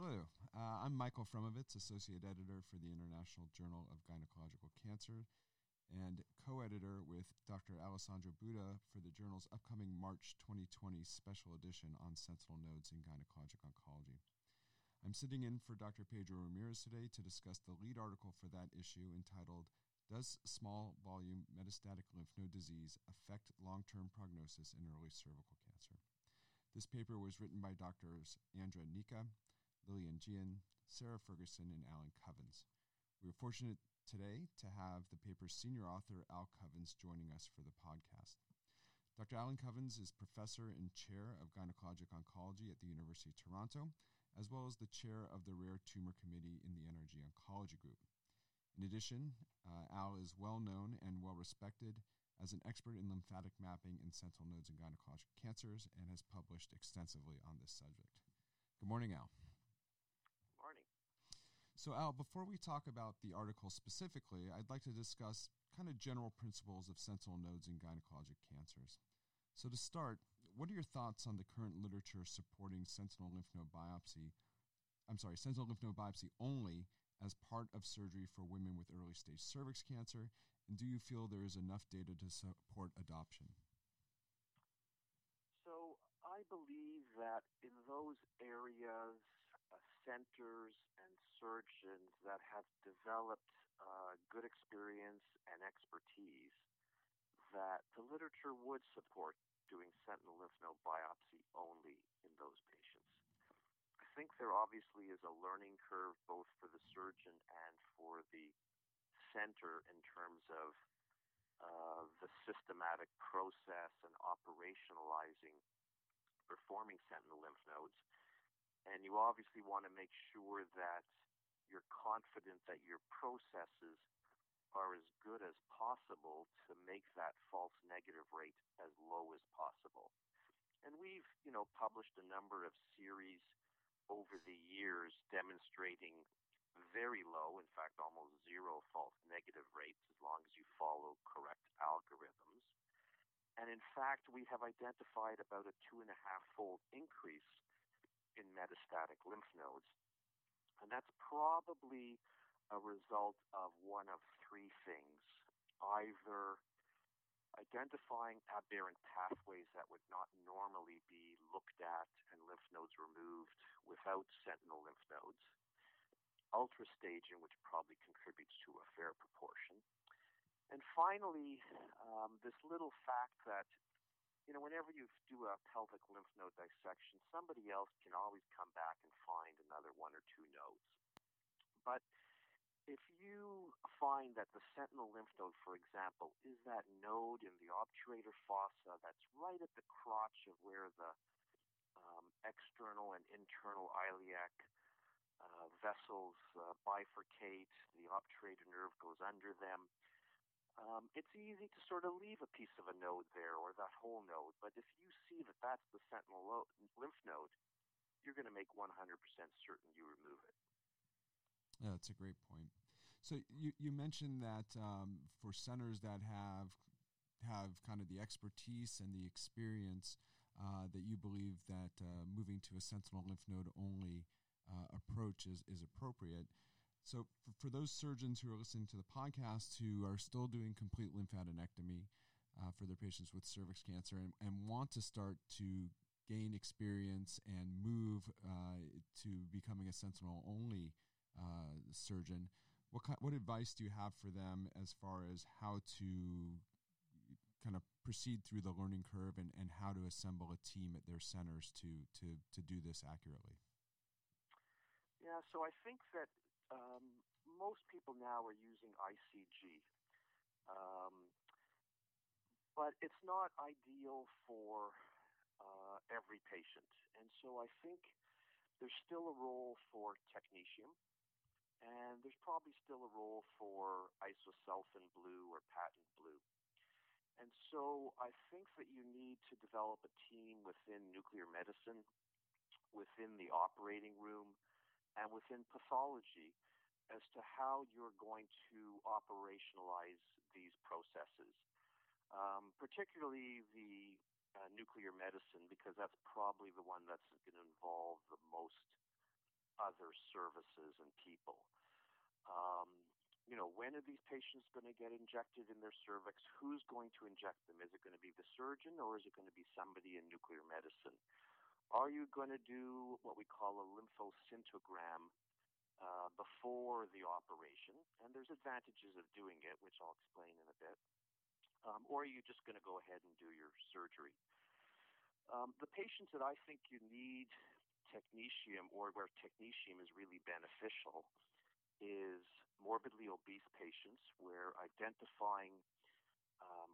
Hello, uh, I'm Michael Frumovitz, Associate Editor for the International Journal of Gynecological Cancer and co editor with Dr. Alessandro Buda for the journal's upcoming March 2020 special edition on sentinel nodes in gynecologic oncology. I'm sitting in for Dr. Pedro Ramirez today to discuss the lead article for that issue entitled Does Small Volume Metastatic Lymph Node Disease Affect Long Term Prognosis in Early Cervical Cancer? This paper was written by Drs. Andra Nica, Lilian Gien, Sarah Ferguson, and Alan Covens. We are fortunate today to have the paper's senior author, Al Covens, joining us for the podcast. Dr. Alan Covens is professor and chair of gynecologic oncology at the University of Toronto as well as the chair of the Rare Tumor Committee in the NRG Oncology Group. In addition, uh, Al is well known and well respected as an expert in lymphatic mapping in sentinel nodes in gynecologic cancers and has published extensively on this subject. Good morning, Al. So, Al, before we talk about the article specifically, I'd like to discuss kind of general principles of sentinel nodes in gynecologic cancers. So, to start, what are your thoughts on the current literature supporting sentinel lymph node biopsy? I'm sorry, sentinel lymph node biopsy only as part of surgery for women with early stage cervix cancer? And do you feel there is enough data to support adoption? So, I believe that in those areas, uh, centers and surgeons that have developed uh, good experience and expertise, that the literature would support doing sentinel lymph node biopsy only in those patients. I think there obviously is a learning curve both for the surgeon and for the center in terms of uh, the systematic process and operationalizing performing sentinel lymph nodes. And you obviously want to make sure that you're confident that your processes are as good as possible to make that false negative rate as low as possible. And we've, you know, published a number of series over the years demonstrating very low, in fact, almost zero false negative rates as long as you follow correct algorithms. And in fact, we have identified about a two and a half fold increase in metastatic lymph nodes. And that's probably a result of one of three things. Either identifying aberrant pathways that would not normally be looked at and lymph nodes removed without sentinel lymph nodes, ultrastaging, which probably contributes to a fair proportion, and finally, um, this little fact that you know, whenever you do a pelvic lymph node dissection, somebody else can always come back and find another one or two nodes. But if you find that the sentinel lymph node, for example, is that node in the obturator fossa that's right at the crotch of where the um, external and internal iliac uh, vessels uh, bifurcate, the obturator nerve goes under them. Um, it's easy to sort of leave a piece of a node there or that whole node, but if you see that that's the sentinel lo- lymph node, you're going to make 100% certain you remove it. Yeah, that's a great point. So you, you mentioned that um, for centers that have have kind of the expertise and the experience uh, that you believe that uh, moving to a sentinel lymph node only uh, approach is, is appropriate. So for, for, those surgeons who are listening to the podcast who are still doing complete lymphadenectomy uh, for their patients with cervix cancer and, and want to start to gain experience and move uh, to becoming a sentinel only uh, surgeon. What kind, what advice do you have for them as far as how to kind of proceed through the learning curve and, and how to assemble a team at their centers to to to do this accurately? Yeah, so I think that um, most people now are using ICG, um, but it's not ideal for uh, every patient, and so I think there's still a role for technetium and there's probably still a role for isosulfan blue or patent blue. And so I think that you need to develop a team within nuclear medicine, within the operating room, and within pathology as to how you're going to operationalize these processes, um, particularly the uh, nuclear medicine, because that's probably the one that's going to involve the most other services and people. Um, you know, when are these patients going to get injected in their cervix? Who's going to inject them? Is it going to be the surgeon or is it going to be somebody in nuclear medicine? Are you going to do what we call a lymphoscintigram uh, before the operation? And there's advantages of doing it, which I'll explain in a bit. Um, or are you just going to go ahead and do your surgery? Um, the patients that I think you need technetium or where technetium is really beneficial is morbidly obese patients where identifying um,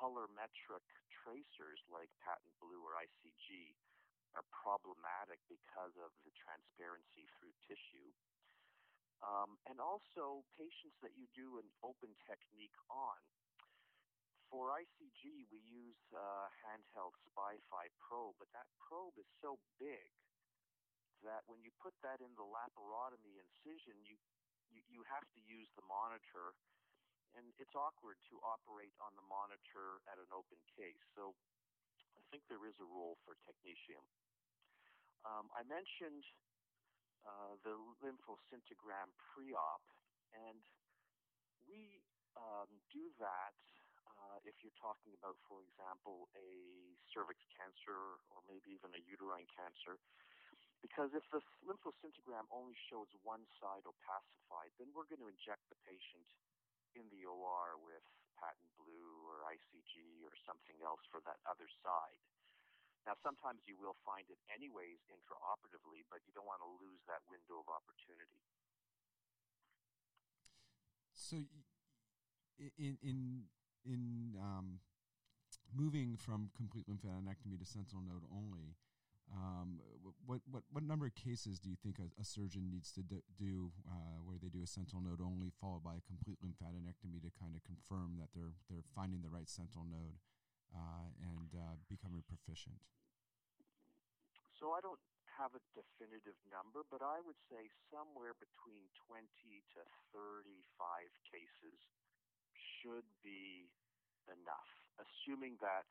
colorimetric tracers like patent blue or ICG are problematic because of the transparency through tissue. Um, and also patients that you do an open technique on. For ICG, we use a handheld SPY-PHI probe, but that probe is so big that when you put that in the laparotomy incision, you, you, you have to use the monitor, and it's awkward to operate on the monitor at an open case. So I think there is a role for technetium. Um, I mentioned uh, the lymphoscintigram pre-op, and we um, do that uh, if you're talking about, for example, a cervix cancer or maybe even a uterine cancer. Because if the lymphoscintigram only shows one side opacified, then we're going to inject the patient in the OR with patent blue or ICG or something else for that other side. Now, sometimes you will find it anyways intraoperatively, but you don't want to lose that window of opportunity. So, in in in um, moving from complete lymphadenectomy to sentinel node only, um, what what what number of cases do you think a, a surgeon needs to do uh, where they do a sentinel node only followed by a complete lymphadenectomy to kind of confirm that they're they're finding the right sentinel node? Uh, and uh, becoming proficient? So I don't have a definitive number, but I would say somewhere between 20 to 35 cases should be enough, assuming that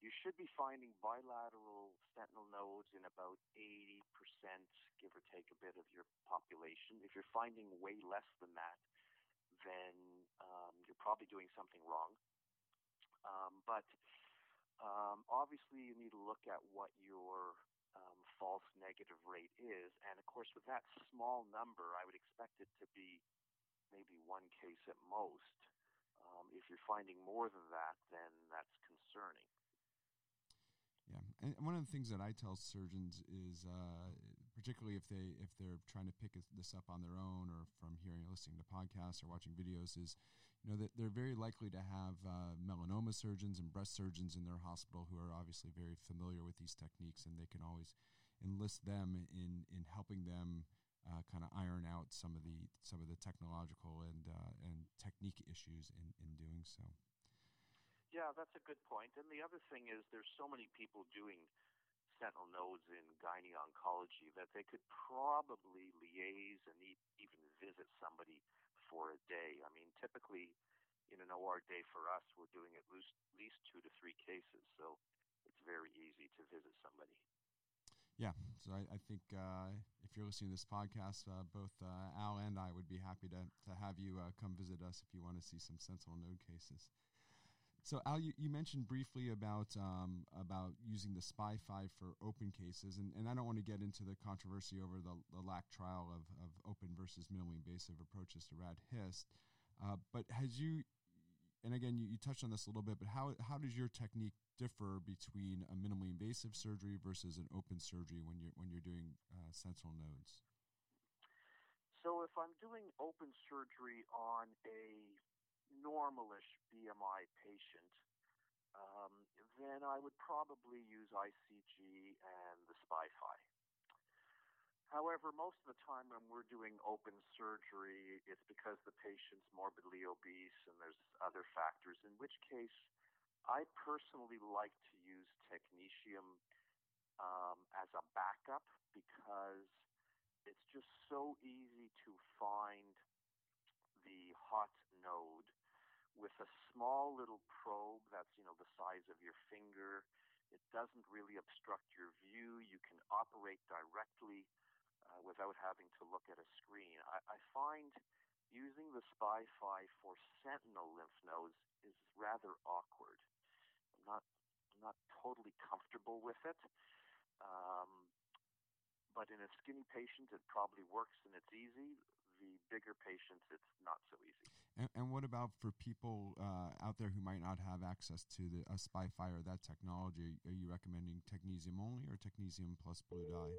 you should be finding bilateral sentinel nodes in about 80%, give or take a bit of your population. If you're finding way less than that, then um, you're probably doing something wrong. Um, but um, obviously, you need to look at what your um, false negative rate is. And of course, with that small number, I would expect it to be maybe one case at most. Um, if you're finding more than that, then that's concerning. Yeah, and one of the things that I tell surgeons is, uh, particularly if they if they're trying to pick this up on their own or from hearing, listening to podcasts or watching videos, is you know that they're very likely to have uh, melanoma surgeons and breast surgeons in their hospital who are obviously very familiar with these techniques, and they can always enlist them in in helping them uh, kind of iron out some of the some of the technological and uh, and technique issues in in doing so. Yeah, that's a good point. And the other thing is, there's so many people doing sentinel nodes in gynae oncology that they could probably liaise and even visit somebody for a day. I mean, typically in an OR day for us, we're doing at least, least two to three cases, so it's very easy to visit somebody. Yeah, so I, I think uh, if you're listening to this podcast, uh, both uh, Al and I would be happy to, to have you uh, come visit us if you want to see some sentinel node cases. So Al, you, you mentioned briefly about um, about using the Spy Five for open cases, and, and I don't want to get into the controversy over the, the LACC trial of, of open versus minimally invasive approaches to rad hist. Uh, but has you, and again, you, you touched on this a little bit, but how, how does your technique differ between a minimally invasive surgery versus an open surgery when you're when you're doing uh, sentinel nodes? So if I'm doing open surgery on a normalish BMI patient, um, then I would probably use ICG and the SPY-PHI. However, most of the time when we're doing open surgery, it's because the patient's morbidly obese and there's other factors, in which case I personally like to use technetium um, as a backup because it's just so easy to find the hot node with a small little probe that's you know the size of your finger. It doesn't really obstruct your view. You can operate directly uh, without having to look at a screen. I, I find using the SPY-PHI for sentinel lymph nodes is rather awkward. I'm not I'm not totally comfortable with it. Um, but in a skinny patient, it probably works and it's easy. The bigger patients, it's not so easy. And, and what about for people uh, out there who might not have access to the a SPY-PHI or that technology? Are you recommending technetium only or technetium plus blue dye?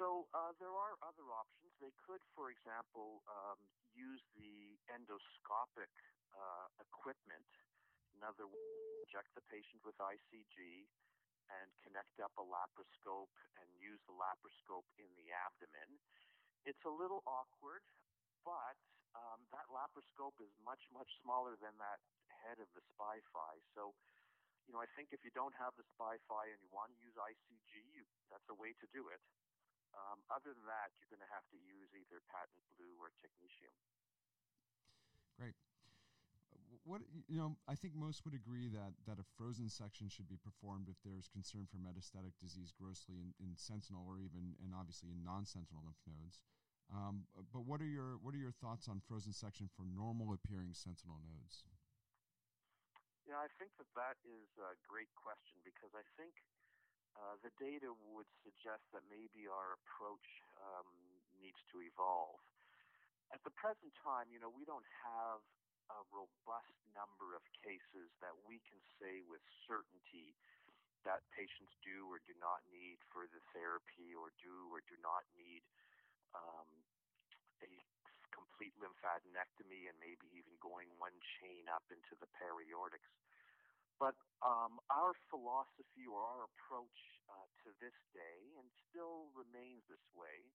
So uh, there are other options. They could, for example, um, use the endoscopic uh, equipment. In other words, inject the patient with ICG and connect up a laparoscope and use the laparoscope in the abdomen. It's a little awkward, but um, that laparoscope is much, much smaller than that head of the SPY-PHI. So, you know, I think if you don't have the SPY-PHI and you want to use ICG, you, that's a way to do it. Um, other than that, you're going to have to use either patent blue or technetium. Great. What you know, I think most would agree that that a frozen section should be performed if there is concern for metastatic disease grossly in, in sentinel or even and obviously in non-sentinel lymph nodes. Um, but what are your what are your thoughts on frozen section for normal appearing sentinel nodes? Yeah, I think that that is a great question because I think uh, the data would suggest that maybe our approach um, needs to evolve. At the present time, you know, we don't have a robust number of cases that we can say with certainty that patients do or do not need further therapy or do or do not need um, a complete lymphadenectomy and maybe even going one chain up into the periaortics. But um, our philosophy or our approach uh, to this day, and still remains this way,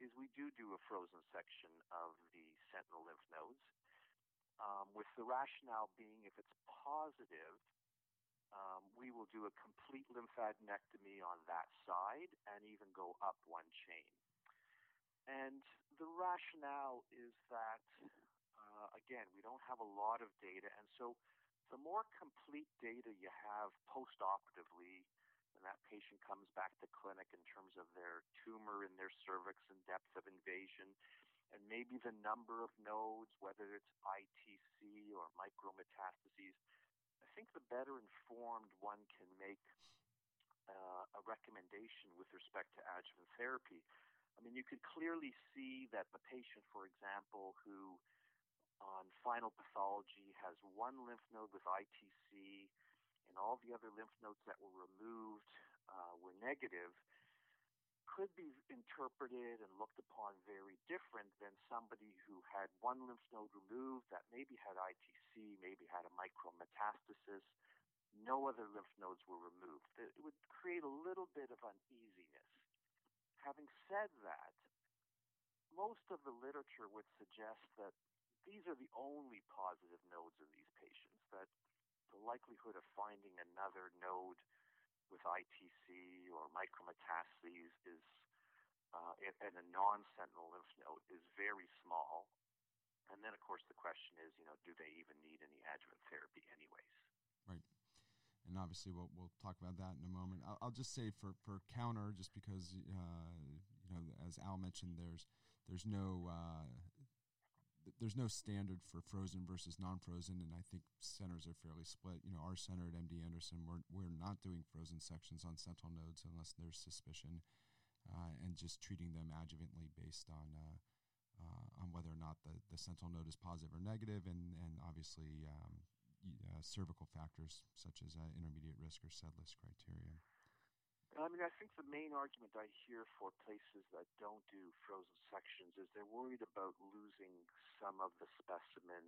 is we do do a frozen section of the sentinel lymph nodes, um, with the rationale being if it's positive, um, we will do a complete lymphadenectomy on that side and even go up one chain. And the rationale is that, uh, again, we don't have a lot of data, and so the more complete data you have post-operatively, when that patient comes back to clinic in terms of their tumor in their cervix and depth of invasion, and maybe the number of nodes, whether it's ITC or micrometastases, I think the better informed one can make uh, a recommendation with respect to adjuvant therapy. I mean, you could clearly see that the patient, for example, who on final pathology has one lymph node with ITC, and all the other lymph nodes that were removed uh, were negative, could be interpreted and looked upon very different than somebody who had one lymph node removed that maybe had ITC, maybe had a micrometastasis. No other lymph nodes were removed. It would create a little bit of uneasiness. Having said that, most of the literature would suggest that these are the only positive nodes in these patients, that the likelihood of finding another node with ITC or micrometastases is uh, and a non-sentinel lymph node is very small. And then, of course, the question is, you know, do they even need any adjuvant therapy, anyways? Right. And obviously, we'll we'll talk about that in a moment. I'll, I'll just say for for counter, just because uh, you know, as Al mentioned, there's there's no uh, there's no standard for frozen versus non-frozen, and I think centers are fairly split. You know, our center at MD Anderson, we're we're not doing frozen sections on sentinel nodes unless there's suspicion, uh, and just treating them adjuvantly based on uh, uh, on whether or not the, the sentinel node is positive or negative, and and obviously um, uh, cervical factors such as uh, intermediate risk or SEDLIS criteria. I mean, I think the main argument I hear for places that don't do frozen sections is they're worried about losing some of the specimen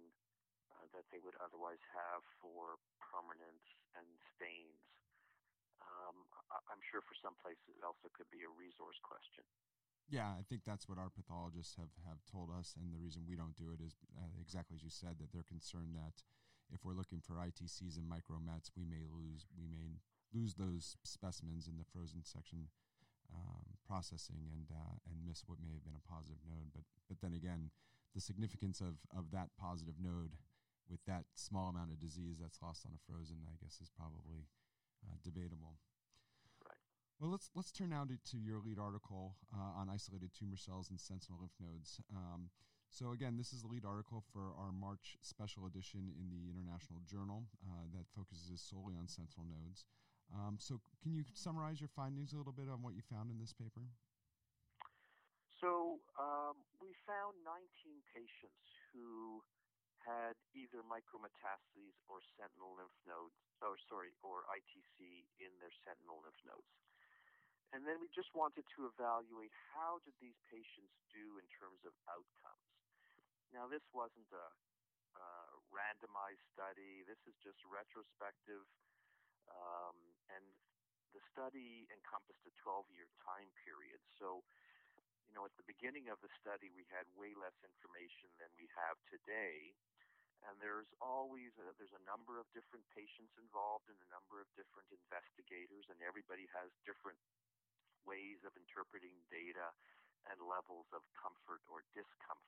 uh, that they would otherwise have for permanence and stains. Um, I- am sure for some places it also could be a resource question. Yeah, I think that's what our pathologists have, have told us, and the reason we don't do it is uh, exactly as you said that they're concerned that if we're looking for ITCs and micromets, we may lose we may lose those specimens in the frozen section um, processing and uh, and miss what may have been a positive node. But but then again, the significance of of that positive node with that small amount of disease that's lost on a frozen, I guess, is probably uh, debatable. Right. Well, let's let's turn now to, to your lead article uh, on isolated tumor cells and sentinel lymph nodes. Um, so again, this is the lead article for our March special edition in the International Journal uh, that focuses solely on sentinel nodes. Um, so, can you summarize your findings a little bit on what you found in this paper? So, um, we found 19 patients who had either micrometastases or sentinel lymph nodes, or sorry, or ITC in their sentinel lymph nodes. And then we just wanted to evaluate how did these patients do in terms of outcomes. Now, this wasn't a, a randomized study. This is just retrospective um, and the study encompassed a 12 year time period. So, you know, at the beginning of the study, we had way less information than we have today. And there's always a, there's a number of different patients involved and a number of different investigators, and everybody has different ways of interpreting data and levels of comfort or discomfort.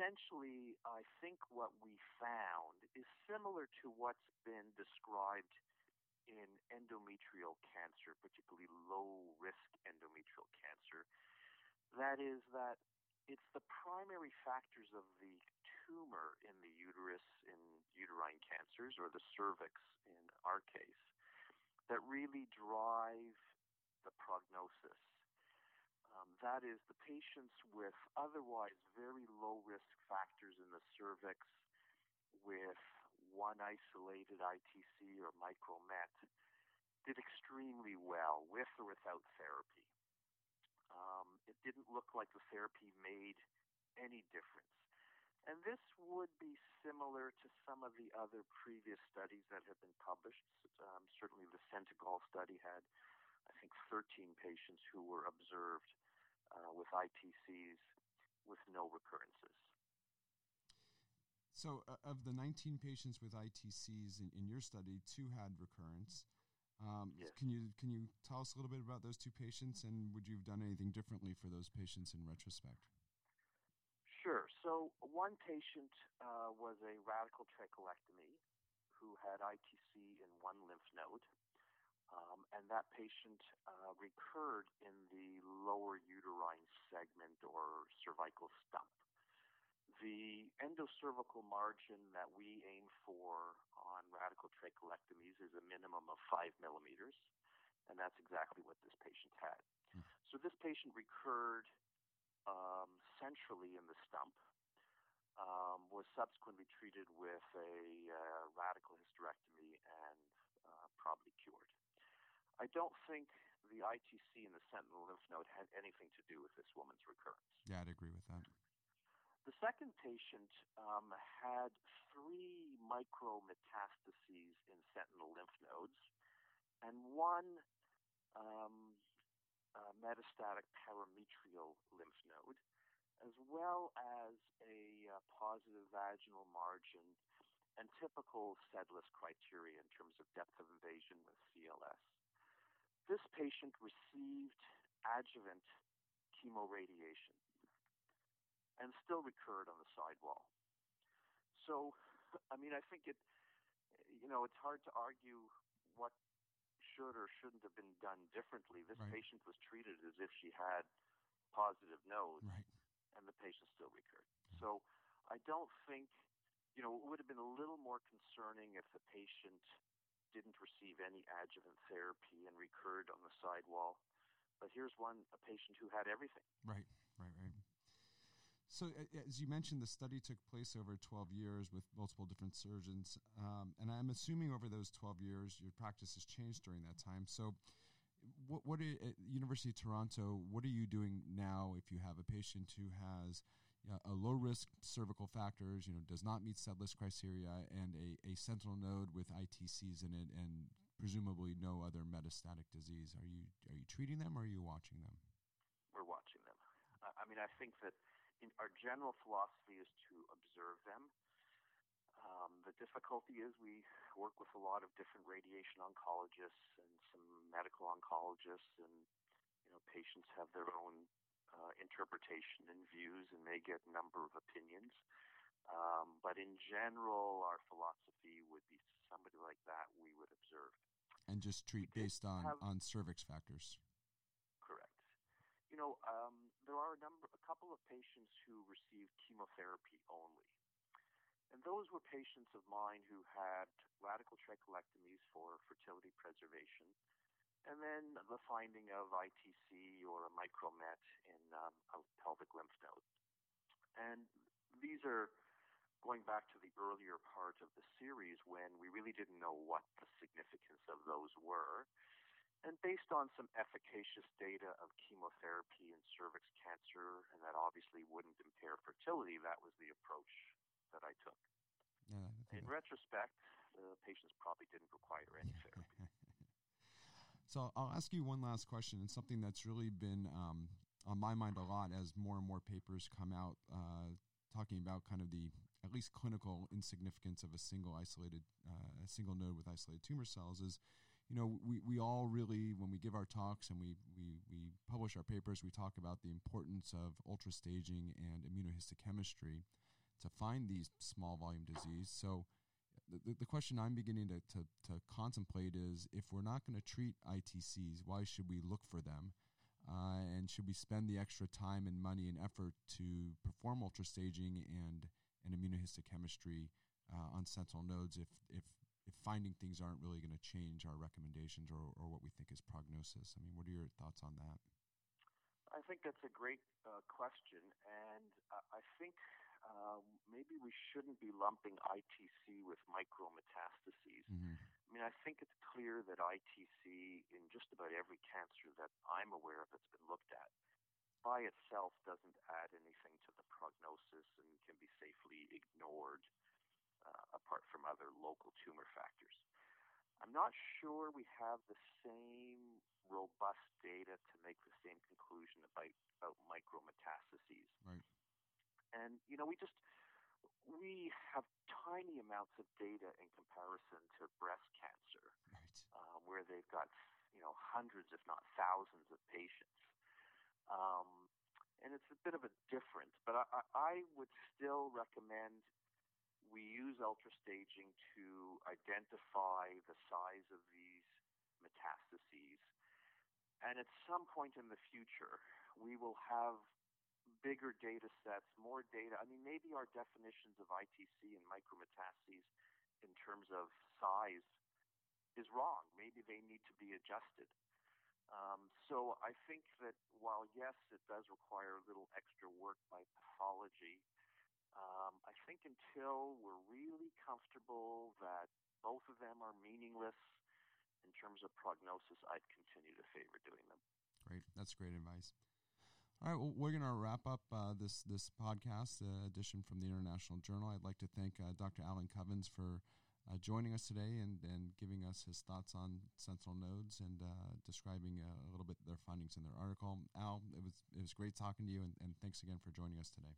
Essentially, I think what we found is similar to what's been described in endometrial cancer, particularly low risk endometrial cancer. That is, that it's the primary factors of the tumor in the uterus in uterine cancers, or the cervix in our case, that really drive the prognosis um, that is, the patients with otherwise very low risk factors in the cervix with one isolated ITC or micromet did extremely well with or without therapy. Um, it didn't look like the therapy made any difference. And this would be similar to some of the other previous studies that have been published. Um, certainly, the SENTICOL study had I think, 13 patients who were observed uh, with ITCs with no recurrences. So, uh, of the 19 patients with ITCs in, in your study, two had recurrence. Um, yes. Can you can you tell us a little bit about those two patients, and would you have done anything differently for those patients in retrospect? Sure. So, one patient uh, was a radical trachelectomy who had ITC in one lymph node. Um, and that patient uh, recurred in the lower uterine segment or cervical stump. The endocervical margin that we aim for on radical trachelectomies is a minimum of five millimeters, and that's exactly what this patient had. Mm. So this patient recurred um, centrally in the stump, um, was subsequently treated with a uh, radical hysterectomy and uh, probably cured. I don't think the ITC in the sentinel lymph node had anything to do with this woman's recurrence. Yeah, I'd agree with that. The second patient um, had three micrometastases in sentinel lymph nodes and one um, uh, metastatic parametrial lymph node, as well as a uh, positive vaginal margin and typical SEDLIS criteria in terms of depth of invasion with CLS. This patient received adjuvant chemoradiation and still recurred on the sidewall. So, I mean, I think it, you know, it's hard to argue what should or shouldn't have been done differently. This right. patient was treated as if she had positive nodes, right. and the patient still recurred. So, I don't think, you know, it would have been a little more concerning if the patient didn't receive any adjuvant therapy and recurred on the sidewall. But here's one, a patient who had everything. Right, right, right. So, as you mentioned, the study took place over 12 years with multiple different surgeons. Um, and I'm assuming over those 12 years, your practice has changed during that time. So, what, what are, at University of Toronto, what are you doing now if you have a patient who has a low risk cervical factors, you know, does not meet SEDLIS criteria, and a, a sentinel node with ITCs in it, and presumably no other metastatic disease. Are you are you treating them or are you watching them? We're watching them. I mean, I think that our general philosophy is to observe them. Um, the difficulty is we work with a lot of different radiation oncologists and some medical oncologists, and you know, patients have their own uh, interpretation and views and may get a number of opinions. Um, but in general, our philosophy would be somebody like that we would observe. And just treat based on, have- on cervix factors. Correct. You know, um, there are a number, a couple of patients who received chemotherapy only. And those were patients of mine who had radical trachelectomies for fertility preservation, and then the finding of ITC or a micromet in um, a pelvic lymph node. And these are going back to the earlier part of the series when we really didn't know what the significance of those were. And based on some efficacious data of chemotherapy in cervix cancer, and that obviously wouldn't impair fertility, that was the approach that I took. Yeah, In retrospect, the patients probably didn't require any therapy. So I'll ask you one last question, and something that's really been um, on my mind a lot as more and more papers come out uh, talking about kind of the at least clinical insignificance of a single isolated uh, a single node with isolated tumor cells is you know we, we all really when we give our talks and we, we, we publish our papers we talk about the importance of ultra staging and immunohistochemistry to find these small volume disease. So the, the question I'm beginning to, to, to contemplate is if we're not going to treat ITCs, why should we look for them? Uh, and should we spend the extra time and money and effort to perform ultrastaging and, and immunohistochemistry uh, on sentinel nodes if, if, if finding things aren't really going to change our recommendations or, or what we think is prognosis? I mean, what are your thoughts on that? I think that's a great uh, question, and uh, I think um, maybe we shouldn't be lumping ITC with micrometastases. Mm-hmm. I mean, I think it's clear that ITC, in just about every cancer that I'm aware of that's been looked at, by itself doesn't add anything to the prognosis and can be safely ignored uh, apart from other local tumor factors. I'm not sure we have the same robust data to make the same conclusion about, about micrometastases. Right. And, you know, we just, we have tiny amounts of data in comparison to breast cancer, Right. uh, where they've got, you know, hundreds, if not thousands of patients. Um, and it's a bit of a difference, but I, I I would still recommend we use ultrastaging to identify the size of these metastases. And at some point in the future, we will have bigger data sets, more data. I mean, maybe our definitions of ITC and micrometastases in terms of size is wrong. Maybe they need to be adjusted. Um, so I think that while yes, it does require a little extra work by pathology, um, I think until we're really comfortable that both of them are meaningless in terms of prognosis, I'd continue to favor doing them. Great. That's great advice. All right, well, we're going to wrap up uh, this this podcast uh, edition from the International Journal. I'd like to thank uh, Dr. Alan Covens for uh, joining us today and, and giving us his thoughts on sentinel nodes and uh, describing uh, a little bit their findings in their article. Al, it was it was great talking to you, and, and thanks again for joining us today.